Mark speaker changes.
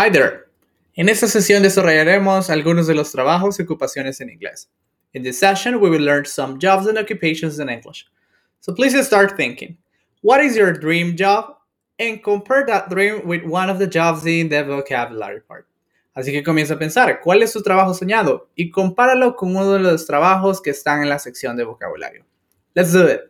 Speaker 1: Hi there. En esta sesión desarrollaremos algunos de los trabajos y ocupaciones en inglés. In this session, we will learn some jobs and occupations in English. So please start thinking. What is your dream job? And compare that dream with one of the jobs in the vocabulary part. Así que comienza a pensar, ¿cuál es tu trabajo soñado? Y compáralo con uno de los trabajos que están en la sección de vocabulario. Let's do it.